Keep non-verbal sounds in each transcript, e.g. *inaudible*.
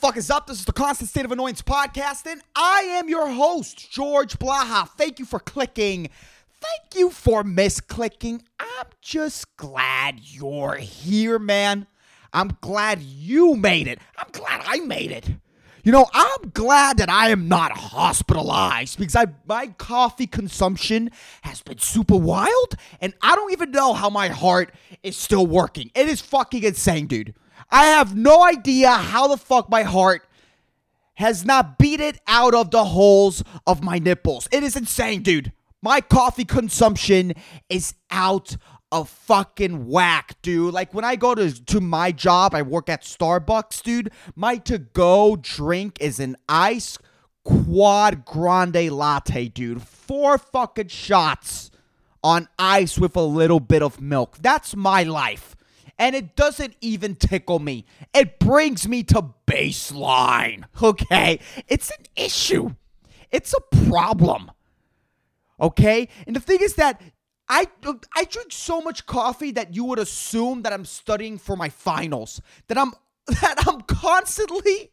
fuck is up? This is the Constant State of Annoyance podcast, and I am your host, George Blaha. Thank you for clicking. Thank you for misclicking. I'm just glad you're here, man. I'm glad you made it. I'm glad I made it. You know, I'm glad that I am not hospitalized because I my coffee consumption has been super wild and I don't even know how my heart is still working. It is fucking insane, dude. I have no idea how the fuck my heart has not beat it out of the holes of my nipples. It is insane, dude. My coffee consumption is out of fucking whack, dude. Like when I go to to my job, I work at Starbucks, dude. My to go drink is an ice quad grande latte, dude. Four fucking shots on ice with a little bit of milk. That's my life. And it doesn't even tickle me. It brings me to baseline. *laughs* Okay? It's an issue. It's a problem. Okay? And the thing is that I I drink so much coffee that you would assume that I'm studying for my finals. That I'm *laughs* that I'm constantly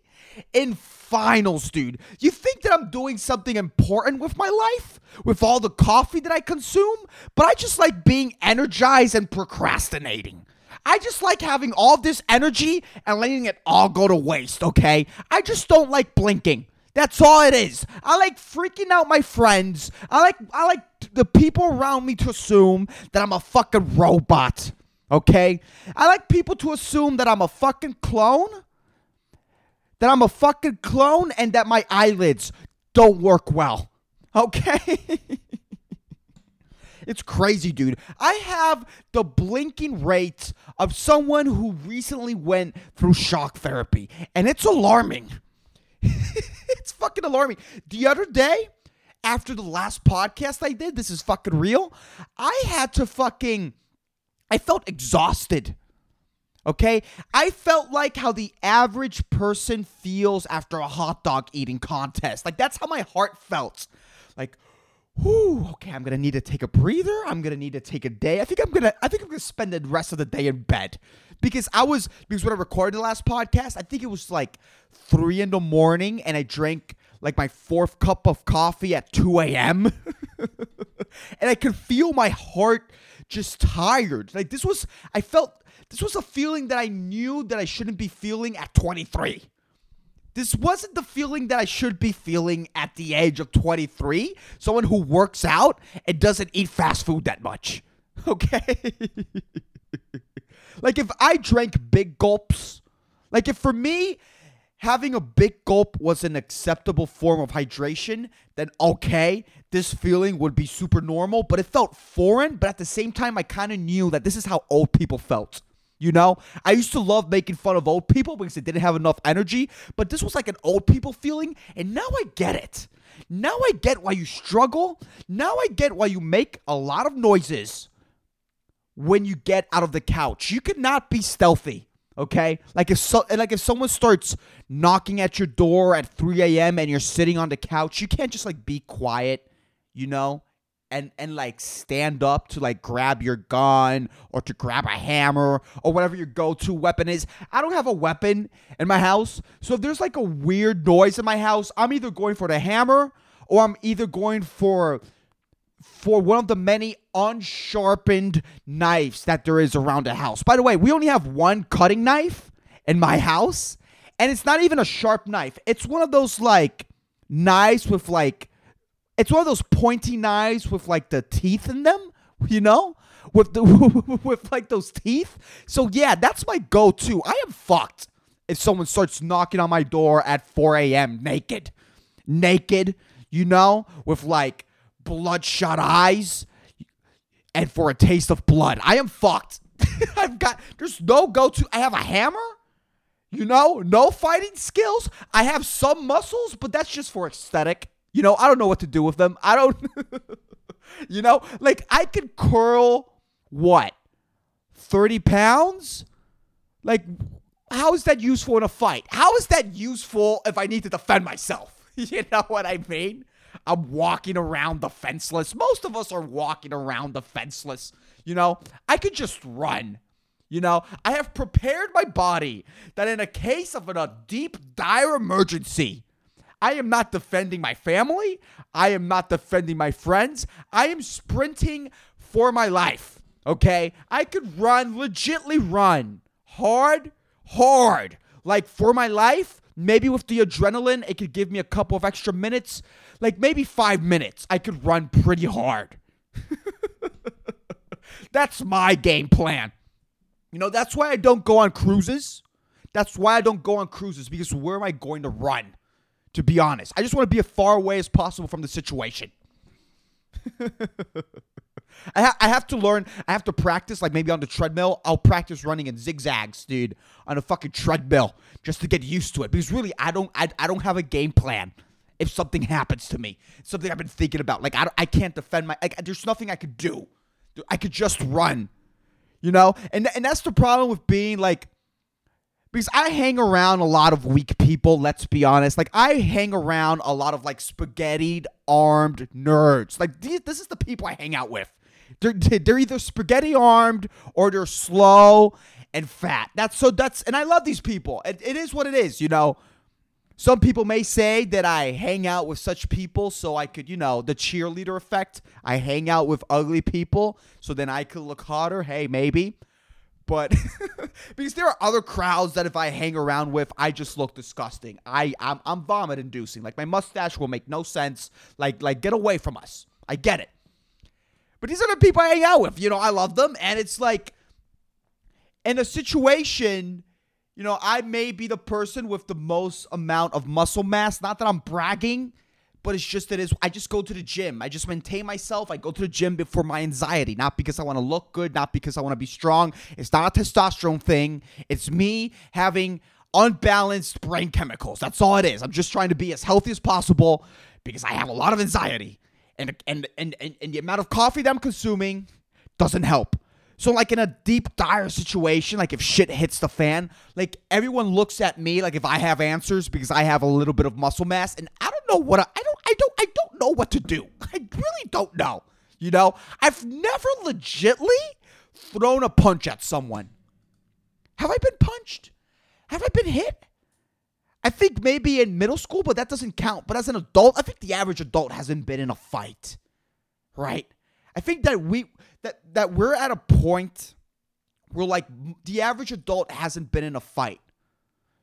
in finals, dude. You think that I'm doing something important with my life? With all the coffee that I consume? But I just like being energized and procrastinating. I just like having all this energy and letting it all go to waste, okay? I just don't like blinking. That's all it is. I like freaking out my friends. I like I like the people around me to assume that I'm a fucking robot. Okay? I like people to assume that I'm a fucking clone. That I'm a fucking clone and that my eyelids don't work well. Okay? *laughs* It's crazy, dude. I have the blinking rate of someone who recently went through shock therapy, and it's alarming. *laughs* it's fucking alarming. The other day, after the last podcast I did, this is fucking real, I had to fucking. I felt exhausted. Okay? I felt like how the average person feels after a hot dog eating contest. Like, that's how my heart felt. Like, whew, okay, I'm gonna need to take a breather. I'm gonna need to take a day. I think I'm gonna I think I'm gonna spend the rest of the day in bed. Because I was because when I recorded the last podcast, I think it was like three in the morning and I drank like my fourth cup of coffee at 2 a.m. *laughs* and I could feel my heart just tired. Like this was I felt this was a feeling that I knew that I shouldn't be feeling at 23. This wasn't the feeling that I should be feeling at the age of 23. Someone who works out and doesn't eat fast food that much. *laughs* Okay? *laughs* like if I drank big gulps, like if for me, having a big gulp was an acceptable form of hydration, then okay, this feeling would be super normal, but it felt foreign. But at the same time, I kind of knew that this is how old people felt. You know, I used to love making fun of old people because they didn't have enough energy, but this was like an old people feeling, and now I get it. Now I get why you struggle. Now I get why you make a lot of noises when you get out of the couch. You cannot be stealthy, okay? Like if so, like if someone starts knocking at your door at 3 a.m. and you're sitting on the couch, you can't just like be quiet, you know? And and like stand up to like grab your gun or to grab a hammer or whatever your go-to weapon is. I don't have a weapon in my house. So if there's like a weird noise in my house, I'm either going for the hammer or I'm either going for for one of the many unsharpened knives that there is around the house. By the way, we only have one cutting knife in my house, and it's not even a sharp knife. It's one of those like knives with like it's one of those pointy knives with like the teeth in them, you know? With the *laughs* with like those teeth. So yeah, that's my go-to. I am fucked if someone starts knocking on my door at 4 a.m. naked. Naked, you know, with like bloodshot eyes and for a taste of blood. I am fucked. *laughs* I've got there's no go-to. I have a hammer. You know, no fighting skills. I have some muscles, but that's just for aesthetic. You know, I don't know what to do with them. I don't, *laughs* you know, like I could curl what, 30 pounds? Like, how is that useful in a fight? How is that useful if I need to defend myself? *laughs* You know what I mean? I'm walking around defenseless. Most of us are walking around defenseless. You know, I could just run. You know, I have prepared my body that in a case of a deep, dire emergency, I am not defending my family. I am not defending my friends. I am sprinting for my life. Okay? I could run, legitly run hard, hard, like for my life. Maybe with the adrenaline, it could give me a couple of extra minutes, like maybe five minutes. I could run pretty hard. *laughs* That's my game plan. You know, that's why I don't go on cruises. That's why I don't go on cruises because where am I going to run? To be honest, I just want to be as far away as possible from the situation. *laughs* I, ha- I have to learn. I have to practice, like maybe on the treadmill. I'll practice running in zigzags, dude, on a fucking treadmill, just to get used to it. Because really, I don't, I, I don't have a game plan. If something happens to me, something I've been thinking about, like I, I can't defend my, like there's nothing I could do. I could just run, you know, and and that's the problem with being like because I hang around a lot of weak people, let's be honest. Like I hang around a lot of like spaghetti armed nerds. Like these, this is the people I hang out with. They're, *laughs* they're either spaghetti armed or they're slow and fat. That's so that's and I love these people. It, it is what it is, you know. Some people may say that I hang out with such people so I could, you know, the cheerleader effect. I hang out with ugly people so then I could look hotter. Hey, maybe. But *laughs* because there are other crowds that if I hang around with, I just look disgusting. I I'm, I'm vomit inducing. Like my mustache will make no sense. Like like get away from us. I get it. But these are the people I hang out with. You know, I love them, and it's like in a situation you know, I may be the person with the most amount of muscle mass. Not that I'm bragging, but it's just that is I just go to the gym. I just maintain myself. I go to the gym before my anxiety, not because I want to look good, not because I want to be strong. It's not a testosterone thing. It's me having unbalanced brain chemicals. That's all it is. I'm just trying to be as healthy as possible because I have a lot of anxiety. And and and and, and the amount of coffee that I'm consuming doesn't help. So, like in a deep, dire situation, like if shit hits the fan, like everyone looks at me like if I have answers because I have a little bit of muscle mass, and I don't know what I, I don't, I don't, I don't know what to do. *laughs* I really don't know. You know, I've never legitly thrown a punch at someone. Have I been punched? Have I been hit? I think maybe in middle school, but that doesn't count. But as an adult, I think the average adult hasn't been in a fight, right? I think that we that that we're at a point where like the average adult hasn't been in a fight.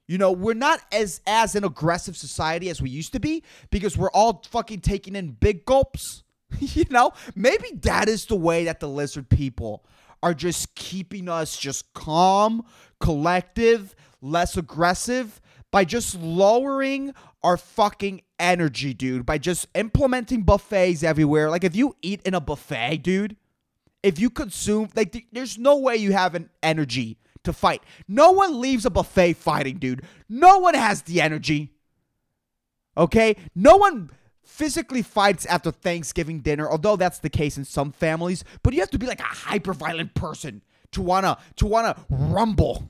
You know, we're not as as an aggressive society as we used to be because we're all fucking taking in big gulps. *laughs* you know, maybe that is the way that the lizard people are just keeping us just calm, collective, less aggressive by just lowering our fucking energy, dude, by just implementing buffets everywhere. Like if you eat in a buffet, dude, if you consume like th- there's no way you have an energy to fight. No one leaves a buffet fighting, dude. No one has the energy. Okay? No one physically fights after Thanksgiving dinner, although that's the case in some families, but you have to be like a hyper violent person to wanna to wanna rumble.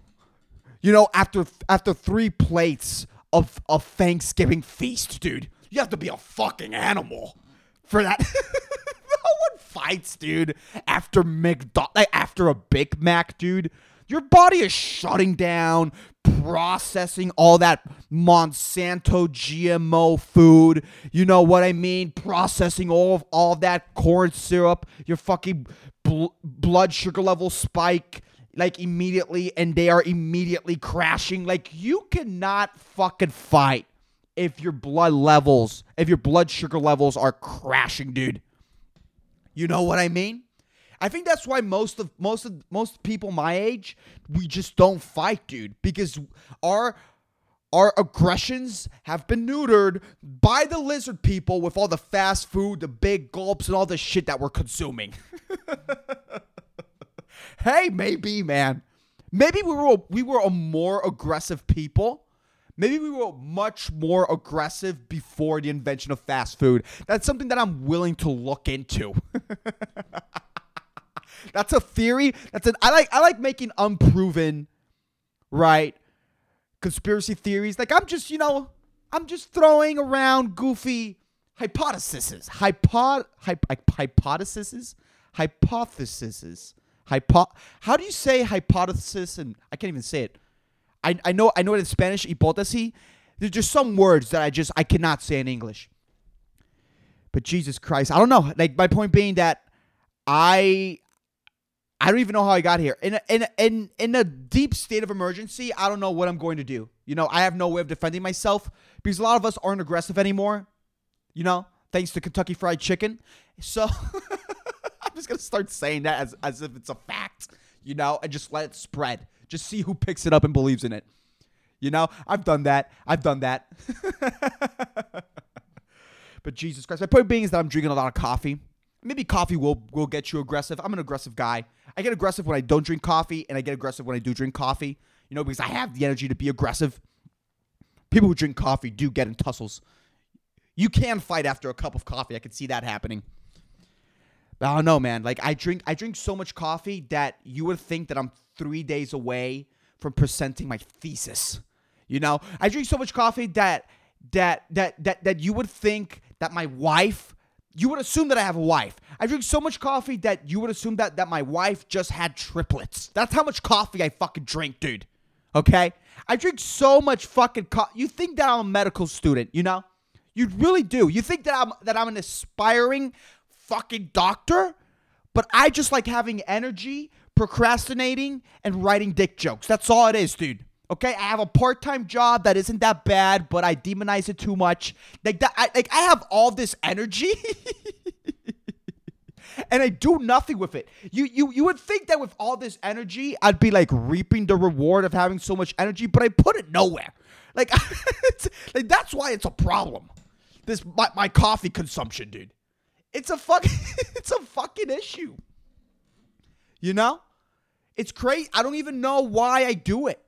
You know, after after three plates of a Thanksgiving feast, dude. You have to be a fucking animal for that. *laughs* no one fights, dude. After McDonald, after a Big Mac, dude. Your body is shutting down, processing all that Monsanto GMO food. You know what I mean? Processing all of all of that corn syrup. Your fucking bl- blood sugar level spike like immediately and they are immediately crashing. Like you cannot fucking fight if your blood levels, if your blood sugar levels are crashing, dude. You know what I mean? I think that's why most of most of most people my age, we just don't fight, dude, because our our aggressions have been neutered by the lizard people with all the fast food, the big gulps, and all the shit that we're consuming. *laughs* hey, maybe, man. Maybe we were we were a more aggressive people. Maybe we were much more aggressive before the invention of fast food. That's something that I'm willing to look into. *laughs* That's a theory. That's an I like I like making unproven, right? Conspiracy theories. Like I'm just, you know, I'm just throwing around goofy hypotheses. Hypo, hyp, hypotheses? Hypotheses Hypo- How do you say hypothesis? And I can't even say it. I, I know I know it in Spanish, hypothesis. There's just some words that I just I cannot say in English. But Jesus Christ, I don't know. Like my point being that I I don't even know how I got here. In a, in a, in in a deep state of emergency, I don't know what I'm going to do. You know, I have no way of defending myself because a lot of us aren't aggressive anymore. You know, thanks to Kentucky Fried Chicken. So *laughs* I'm just gonna start saying that as as if it's a fact. You know, and just let it spread. Just see who picks it up and believes in it. You know, I've done that. I've done that. *laughs* but Jesus Christ, my point being is that I'm drinking a lot of coffee. Maybe coffee will will get you aggressive. I'm an aggressive guy. I get aggressive when I don't drink coffee, and I get aggressive when I do drink coffee. You know, because I have the energy to be aggressive. People who drink coffee do get in tussles. You can fight after a cup of coffee. I can see that happening. But I don't know, man. Like I drink, I drink so much coffee that you would think that I'm three days away from presenting my thesis. You know, I drink so much coffee that that that that that you would think that my wife you would assume that I have a wife. I drink so much coffee that you would assume that that my wife just had triplets. That's how much coffee I fucking drink, dude. Okay? I drink so much fucking coffee. You think that I'm a medical student, you know? You really do. You think that I'm that I'm an aspiring fucking doctor? But I just like having energy, procrastinating, and writing dick jokes. That's all it is, dude. Okay, I have a part-time job that isn't that bad, but I demonize it too much. Like that, I, like I have all this energy, *laughs* and I do nothing with it. You, you, you would think that with all this energy, I'd be like reaping the reward of having so much energy, but I put it nowhere. Like, *laughs* like that's why it's a problem. This my, my coffee consumption, dude. It's a fucking, *laughs* it's a fucking issue. You know, it's crazy. I don't even know why I do it.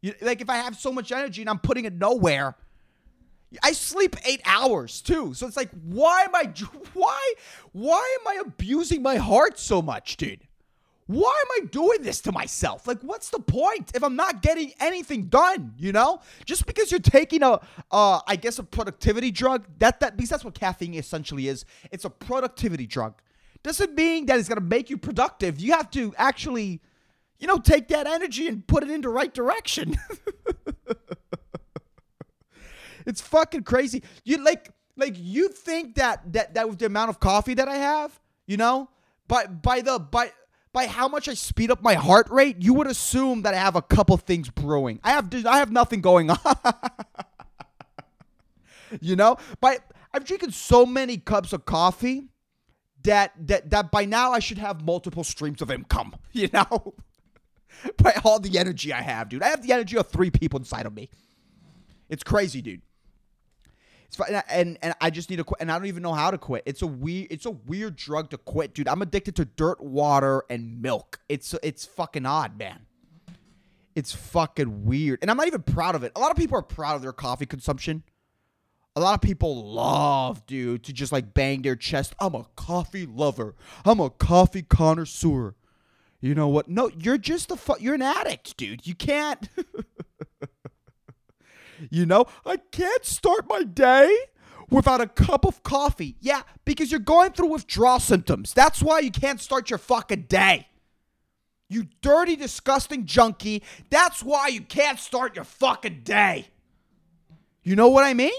You, like if I have so much energy and I'm putting it nowhere, I sleep eight hours too. So it's like, why am I, *laughs* why, why am I abusing my heart so much, dude? Why am I doing this to myself? Like, what's the point if I'm not getting anything done? You know, just because you're taking a, uh, I guess a productivity drug. That that because that's what caffeine essentially is. It's a productivity drug. Doesn't mean that it's gonna make you productive. You have to actually you know, take that energy and put it into right direction. *laughs* it's fucking crazy. You like like you think that that that with the amount of coffee that I have, you know, by by the by by how much I speed up my heart rate, you would assume that I have a couple things brewing. I have I have nothing going on. *laughs* you know, by I've drinking so many cups of coffee that that that by now I should have multiple streams of income, *laughs* you know? *laughs* by all the energy I have, dude. I have the energy of three people inside of me. It's crazy, dude. It's fine, and and I just need to quit, and I don't even know how to quit. It's a weird, it's a weird drug to quit, dude. I'm addicted to dirt, water, and milk. It's it's fucking odd, man. It's fucking weird, and I'm not even proud of it. A lot of people are proud of their coffee consumption. A lot of people love, dude, to just like bang their chest. I'm a coffee lover. I'm a coffee connoisseur. You know what? No, you're just a fu- you're an addict, dude. You can't. *laughs* you know, I can't start my day without a cup of coffee. Yeah, because you're going through withdrawal symptoms. That's why you can't start your fucking day. You dirty, disgusting junkie. That's why you can't start your fucking day. You know what I mean?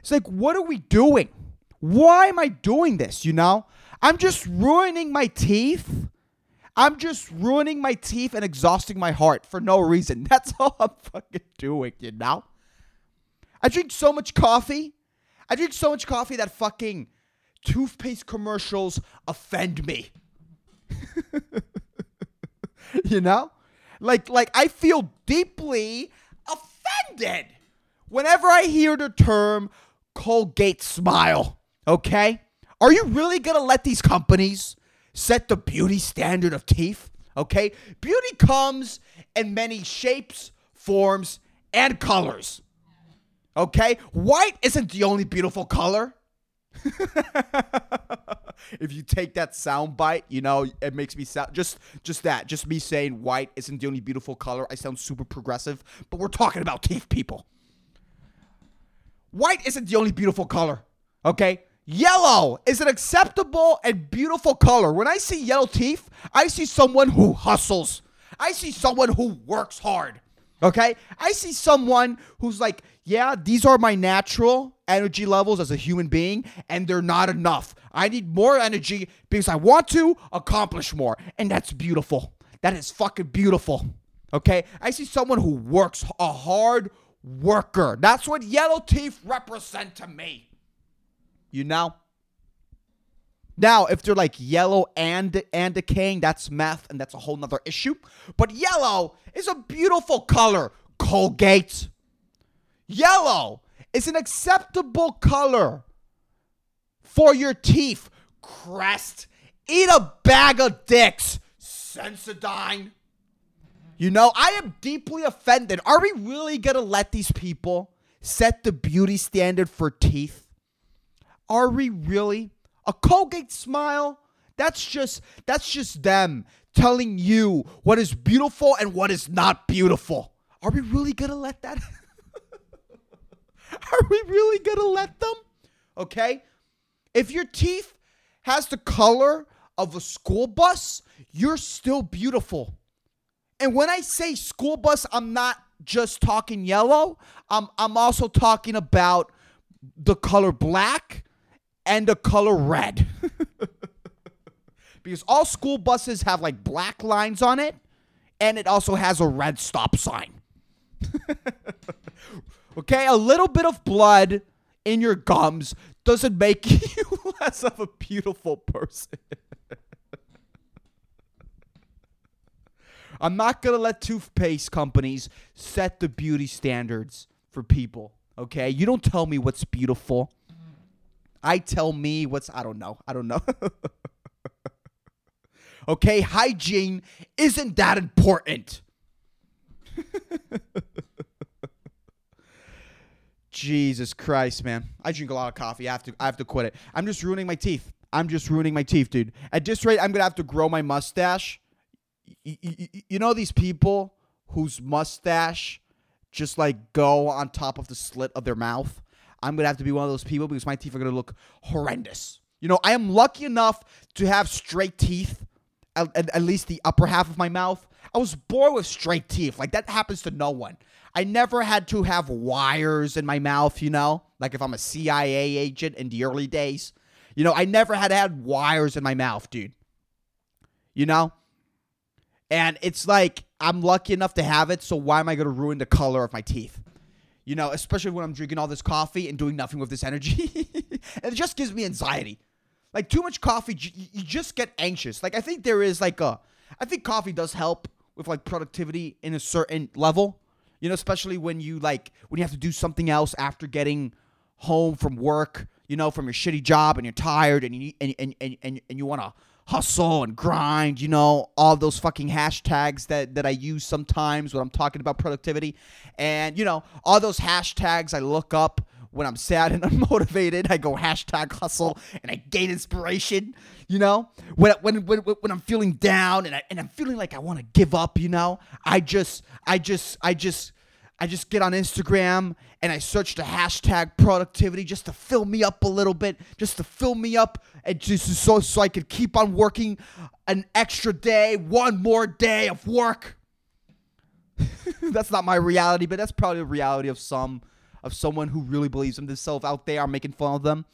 It's like, what are we doing? Why am I doing this? You know? I'm just ruining my teeth I'm just ruining my teeth and exhausting my heart for no reason. *laughs* That's all I'm fucking doing, you know? I drink so much coffee. I drink so much coffee that fucking toothpaste commercials offend me. *laughs* you know? Like like I feel deeply offended whenever I hear the term Colgate smile, okay? Are you really going to let these companies set the beauty standard of teeth. Okay? Beauty comes in many shapes, forms, and colors. Okay? White isn't the only beautiful color. *laughs* if you take that sound bite, you know, it makes me sound just just that. Just me saying white isn't the only beautiful color. I sound super progressive, but we're talking about teeth people. White isn't the only beautiful color. Okay? Yellow is an acceptable and beautiful color. When I see yellow teeth, I see someone who hustles. I see someone who works hard. Okay? I see someone who's like, yeah, these are my natural energy levels as a human being, and they're not enough. I need more energy because I want to accomplish more. And that's beautiful. That is fucking beautiful. Okay? I see someone who works a hard worker. That's what yellow teeth represent to me. You know? Now, if they're like yellow and and decaying, that's meth, and that's a whole nother issue. But yellow is a beautiful color. Colgate. Yellow is an acceptable color for your teeth. Crest. Eat a bag of dicks. Sensodyne. You know, I am deeply offended. Are we really gonna let these people set the beauty standard for teeth? Are we really? A Colgate smile? That's just that's just them telling you what is beautiful and what is not beautiful. Are we really gonna let that? *laughs* Are we really gonna let them? Okay? If your teeth has the color of a school bus, you're still beautiful. And when I say school bus, I'm not just talking yellow. I'm I'm also talking about the color black and the color red. because all school buses have like black lines on it and it also has a red stop sign. *laughs* okay, a little bit of blood in your gums doesn't make *laughs* you less of a beautiful person. I'm not going to let toothpaste companies set the beauty standards for people. Okay? You don't tell me what's beautiful. I tell me what's, I don't know. I don't know. *laughs* okay? Hygiene isn't that important. *laughs* Jesus Christ, man. I drink a lot of coffee. I have to I have to quit it. I'm just ruining my teeth. I'm just ruining my teeth, dude. At this rate, I'm going to have to grow my mustache you know these people whose mustache just like go on top of the slit of their mouth. I'm gonna have to be one of those people because my teeth are gonna look horrendous. You know, I am lucky enough to have straight teeth, at, at, least the upper half of my mouth. I was born with straight teeth. Like that happens to no one. I never had to have wires in my mouth, you know, like if I'm a CIA agent in the early days. You know, I never had had wires in my mouth, dude. You know? And it's like, I'm lucky enough to have it, so why am I going to ruin the color of my teeth? You know, especially when I'm drinking all this coffee and doing nothing with this energy. *laughs* it just gives me anxiety. Like, too much coffee, you just get anxious. Like, I think there is like a, I think coffee does help with like productivity in a certain level. You know, especially when you like, when you have to do something else after getting home from work, you know, from your shitty job and you're tired and you, and, and, and, and, and you want to hustle and grind, you know, all those fucking hashtags that, that I use sometimes when I'm talking about productivity. And, you know, all those hashtags I look up when I'm sad and *laughs* unmotivated. I go hashtag hustle and I gain inspiration, you know? When, when, when, when I'm feeling down and, I, and I'm feeling like I want to give up, you know? I just, I just, I just I just get on Instagram and I search the hashtag productivity just to fill me up a little bit, just to fill me up, and just so so I could keep on working an extra day, one more day of work. *laughs* that's not my reality, but that's probably the reality of some of someone who really believes in themselves out there. I'm making fun of them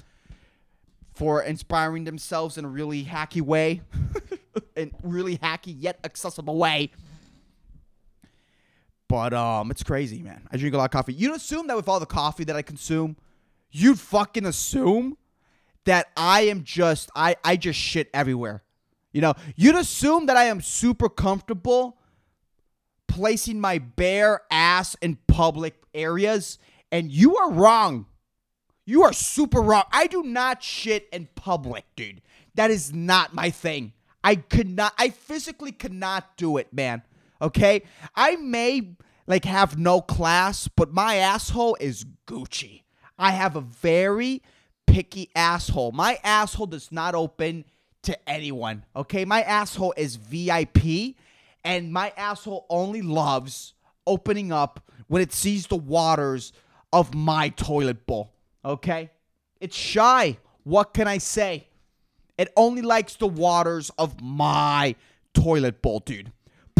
for inspiring themselves in a really hacky way, *laughs* in really hacky yet accessible way. But um, it's crazy, man. I drink a lot of coffee. You'd assume that with all the coffee that I consume, you'd fucking assume that I am just I I just shit everywhere. You know, you'd assume that I am super comfortable placing my bare ass in public areas, and you are wrong. You are super wrong. I do not shit in public, dude. That is not my thing. I could not I physically could not do it, man. Okay? I may like have no class, but my asshole is Gucci. I have a very picky asshole. My asshole does not open to anyone. Okay? My asshole is VIP and my asshole only loves opening up when it sees the waters of my toilet bowl. Okay? It's shy. What can I say? It only likes the waters of my toilet bowl, dude.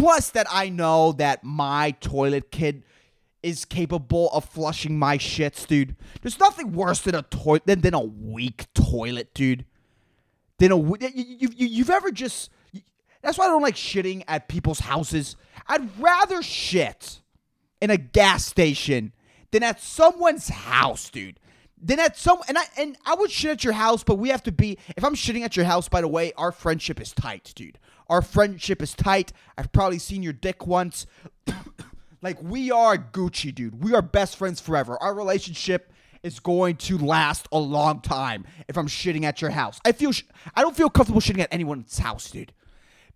Plus, that I know that my toilet kid is capable of flushing my shits, dude. There's nothing worse than a toilet than, than a weak toilet, dude. Than a you, you, you, you've ever just. That's why I don't like shitting at people's houses. I'd rather shit in a gas station than at someone's house, dude. Then at some and I and I would shit at your house, but we have to be. If I'm shitting at your house, by the way, our friendship is tight, dude. Our friendship is tight. I've probably seen your dick once. *coughs* like we are Gucci, dude. We are best friends forever. Our relationship is going to last a long time if I'm shitting at your house. I feel sh- I don't feel comfortable shitting at anyone's house, dude.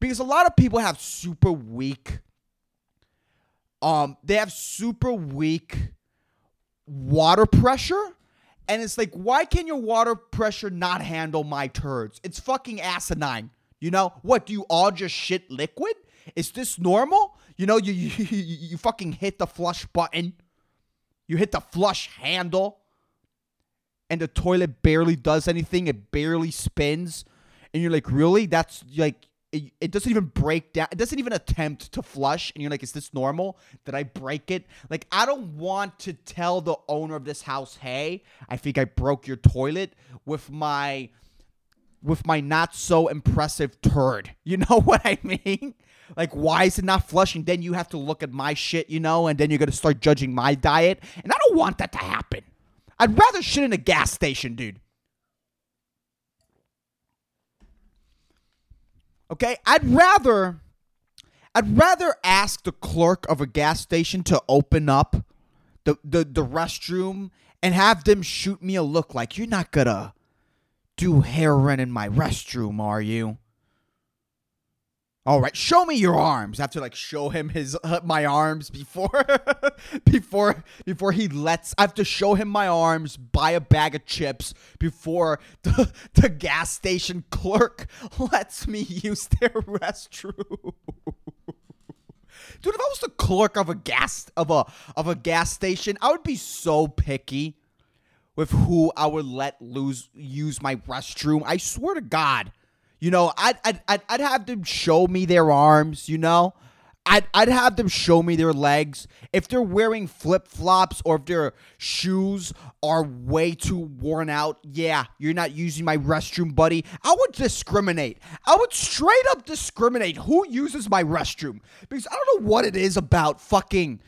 Because a lot of people have super weak um they have super weak water pressure and it's like why can your water pressure not handle my turds? It's fucking asinine. You know? What do you all just shit liquid? Is this normal? You know, *laughs* you you, you, fucking hit the flush button. You hit the flush handle and the toilet barely does anything. It barely spins. And you're like, really? That's like, it, it, doesn't even break down. It doesn't even attempt to flush. And you're like, is this normal? Did I break it? Like, I don't want to tell the owner of this house, hey, I think I broke your toilet with my with my not so impressive turd. *laughs* You know what I mean? Like, why is it not flushing? Then you have to look at my shit, you know, and then you're gonna start judging my diet. And I don't want that to happen. I'd rather shit in a gas station, dude. Okay? I'd rather I'd rather ask the clerk of a gas station to open up the, the, the restroom and have them shoot me a look like you're not gonna do heroin in my restroom, are you? All right, show me your arms. I have to like show him his uh, my arms before *laughs* before before he lets I have to show him my arms, buy a bag of chips before the, *laughs* the gas station clerk *laughs* lets me use their restroom. Dude, if I was the clerk of a gas of a of a gas station, I would be so picky with who I would let lose use my restroom. I swear to God. You know, I'd, I'd, I'd, have them show me their arms, you know? I'd, I'd have them show me their legs. If they're wearing flip flops or if their shoes are way too worn out, yeah, you're not using my restroom, buddy. I would discriminate. I would straight up discriminate who uses my restroom. Because I don't know what it is about fucking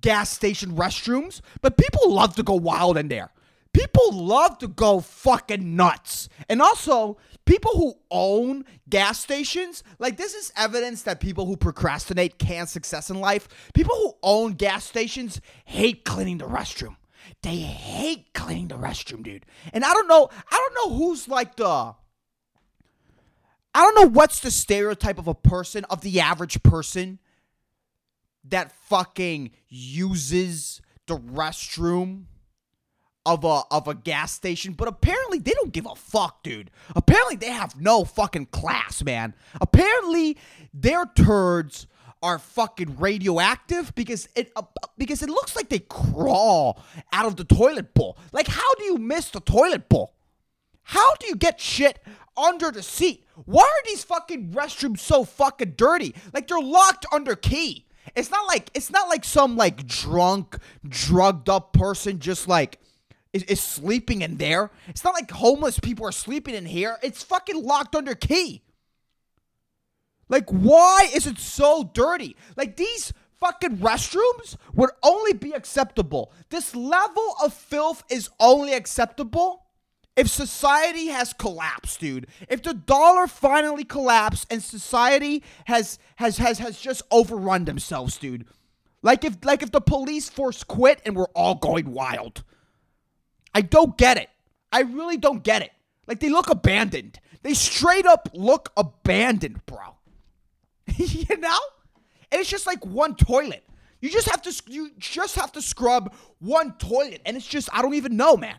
gas station restrooms, but people love to go wild in there. People love to go fucking nuts. And also, people who own gas stations, like this is evidence that people who procrastinate can't success in life. People who own gas stations hate cleaning the restroom. They hate cleaning the restroom, dude. And I don't know, I don't know who's like the I don't know what's the stereotype of a person, of the average person that fucking uses the restroom of a of a gas station, but apparently they don't give a fuck, dude. Apparently they have no fucking class, man. Apparently their turds are fucking radioactive because it uh, because it looks like they crawl out of the toilet bowl. Like how do you miss the toilet bowl? How do you get shit under the seat? Why are these fucking restrooms so fucking dirty? Like they're locked under key. It's not like it's not like some like drunk, drugged up person just like is, is sleeping in there. It's not like homeless people are sleeping in here. It's fucking locked under key. Like, why is it so dirty? Like, these fucking restrooms would only be acceptable. This level of filth is only acceptable if society has collapsed, dude. If the dollar finally collapsed and society has has has has just overrun themselves, dude. Like if like if the police force quit and we're all going wild. I don't get it. I really don't get it. Like they look abandoned. They straight up look abandoned, bro. *laughs* you know? And it's just like one toilet. You just have to you just have to scrub one toilet and it's just I don't even know, man.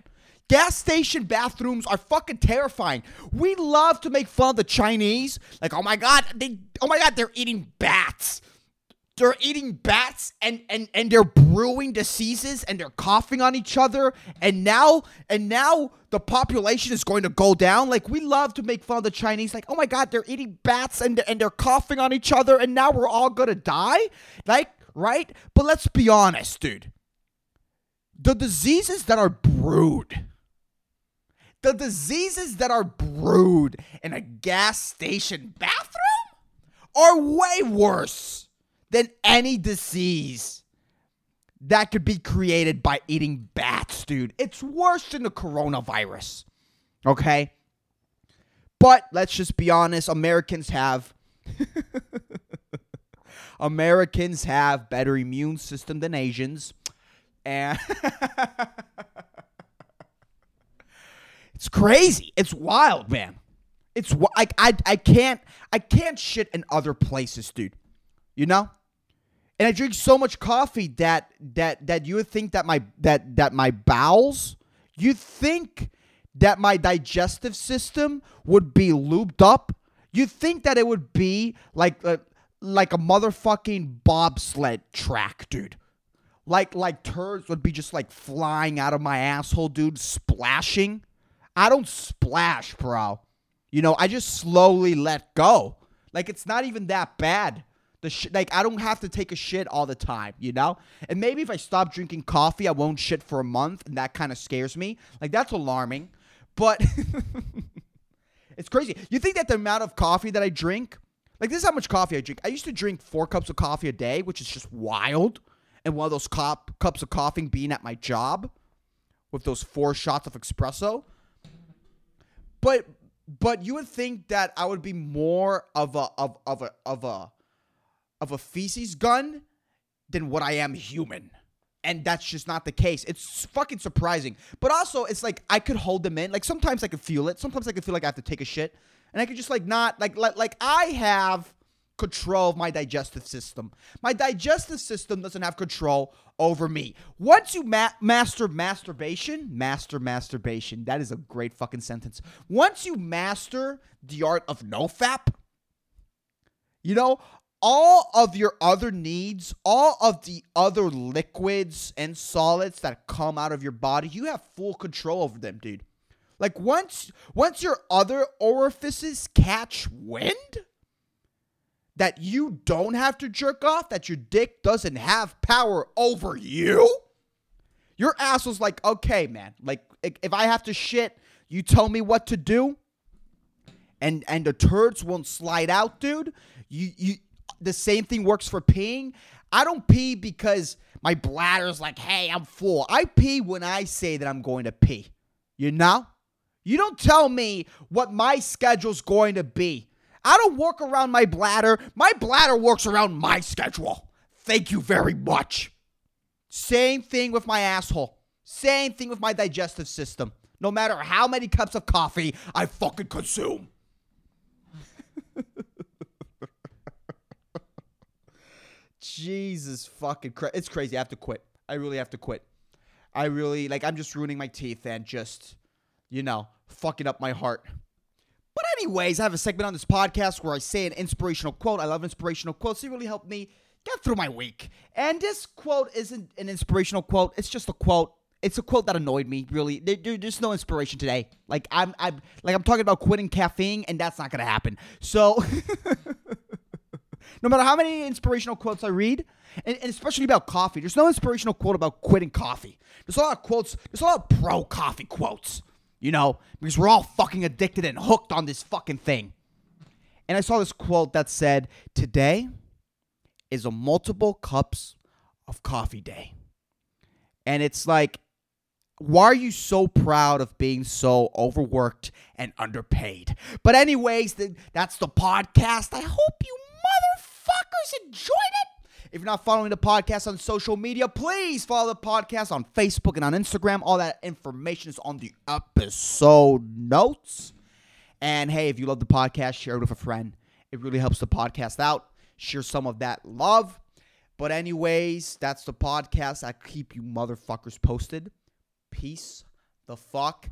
Gas station bathrooms are fucking terrifying. We love to make fun of the Chinese. Like, "Oh my god, they oh my god, they're eating bats." they're eating bats and and and they're brewing diseases and they're coughing on each other and now and now the population is going to go down like we love to make fun of the chinese like oh my god they're eating bats and and they're coughing on each other and now we're all going to die like right but let's be honest dude the diseases that are brewed the diseases that are brewed in a gas station bathroom are way worse than any disease that could be created by eating bats, dude. It's worse than the coronavirus. Okay? But let's just be honest, Americans have *laughs* Americans have better immune system than Asians. And *laughs* It's crazy. It's wild, man. It's like I I can't I can't shit in other places, dude. You know? And I drink so much coffee that that that you would think that my that that my bowels, you'd think that my digestive system would be looped up. You'd think that it would be like a, like a motherfucking bobsled track, dude. Like like turds would be just like flying out of my asshole, dude, splashing. I don't splash, bro. You know, I just slowly let go. Like it's not even that bad. The sh- like I don't have to take a shit all the time, you know? And maybe if I stop drinking coffee, I won't shit for a month, and that kind of scares me. Like that's alarming. But *laughs* it's crazy. You think that the amount of coffee that I drink, like this is how much coffee I drink. I used to drink four cups of coffee a day, which is just wild. And one of those cop- cups of coffee being at my job with those four shots of espresso. But but you would think that I would be more of a of of a of a of a feces gun than what I am human. And that's just not the case. It's fucking surprising. But also, it's like I could hold them in. Like sometimes I could feel it. Sometimes I could feel like I have to take a shit. And I could just like not like like like I have control of my digestive system. My digestive system doesn't have control over me. Once you ma- master masturbation, master masturbation, that is a great fucking sentence. Once you master the art of nofap, you know, all of your other needs, all of the other liquids and solids that come out of your body, you have full control over them, dude. Like once once your other orifices catch wind, that you don't have to jerk off, that your dick doesn't have power over you, your ass was like, okay, man, like if I have to shit, you tell me what to do, and and the turds won't slide out, dude. You you the same thing works for peeing. I don't pee because my bladder's like, hey, I'm full. I pee when I say that I'm going to pee. You know? You don't tell me what my schedule's going to be. I don't work around my bladder. My bladder works around my schedule. Thank you very much. Same thing with my asshole. Same thing with my digestive system. No matter how many cups of coffee I fucking consume. Jesus fucking Christ. It's crazy. I have to quit. I really have to quit. I really, like, I'm just ruining my teeth and just, you know, fucking up my heart. Anyways, I have a segment on this podcast where I say an inspirational quote. I love inspirational quotes. They really help me get through my week. And this quote isn't an inspirational quote. It's just a quote. It's a quote that annoyed me. Really, there, there's no inspiration today. Like I'm, I'm, like I'm talking about quitting caffeine, and that's not gonna happen. So, *laughs* no matter how many inspirational quotes I read, and, and, especially about coffee, there's no inspirational quote about quitting coffee. There's a lot of quotes. There's a lot of pro coffee quotes you know, because we're all fucking addicted and hooked on this fucking thing. And I saw this quote that said, Today is a multiple cups of coffee day. And it's like, why are you so proud of being so overworked and underpaid? But, anyways, that's the podcast. I hope you motherfuckers enjoyed it. If you're not following the podcast on social media, please follow the podcast on Facebook and on Instagram. All that information is on the episode notes. And hey, if you love the podcast, share it with a friend. It really helps the podcast out. Share some of that love. But, anyways, that's the podcast. I keep you motherfuckers posted. Peace the fuck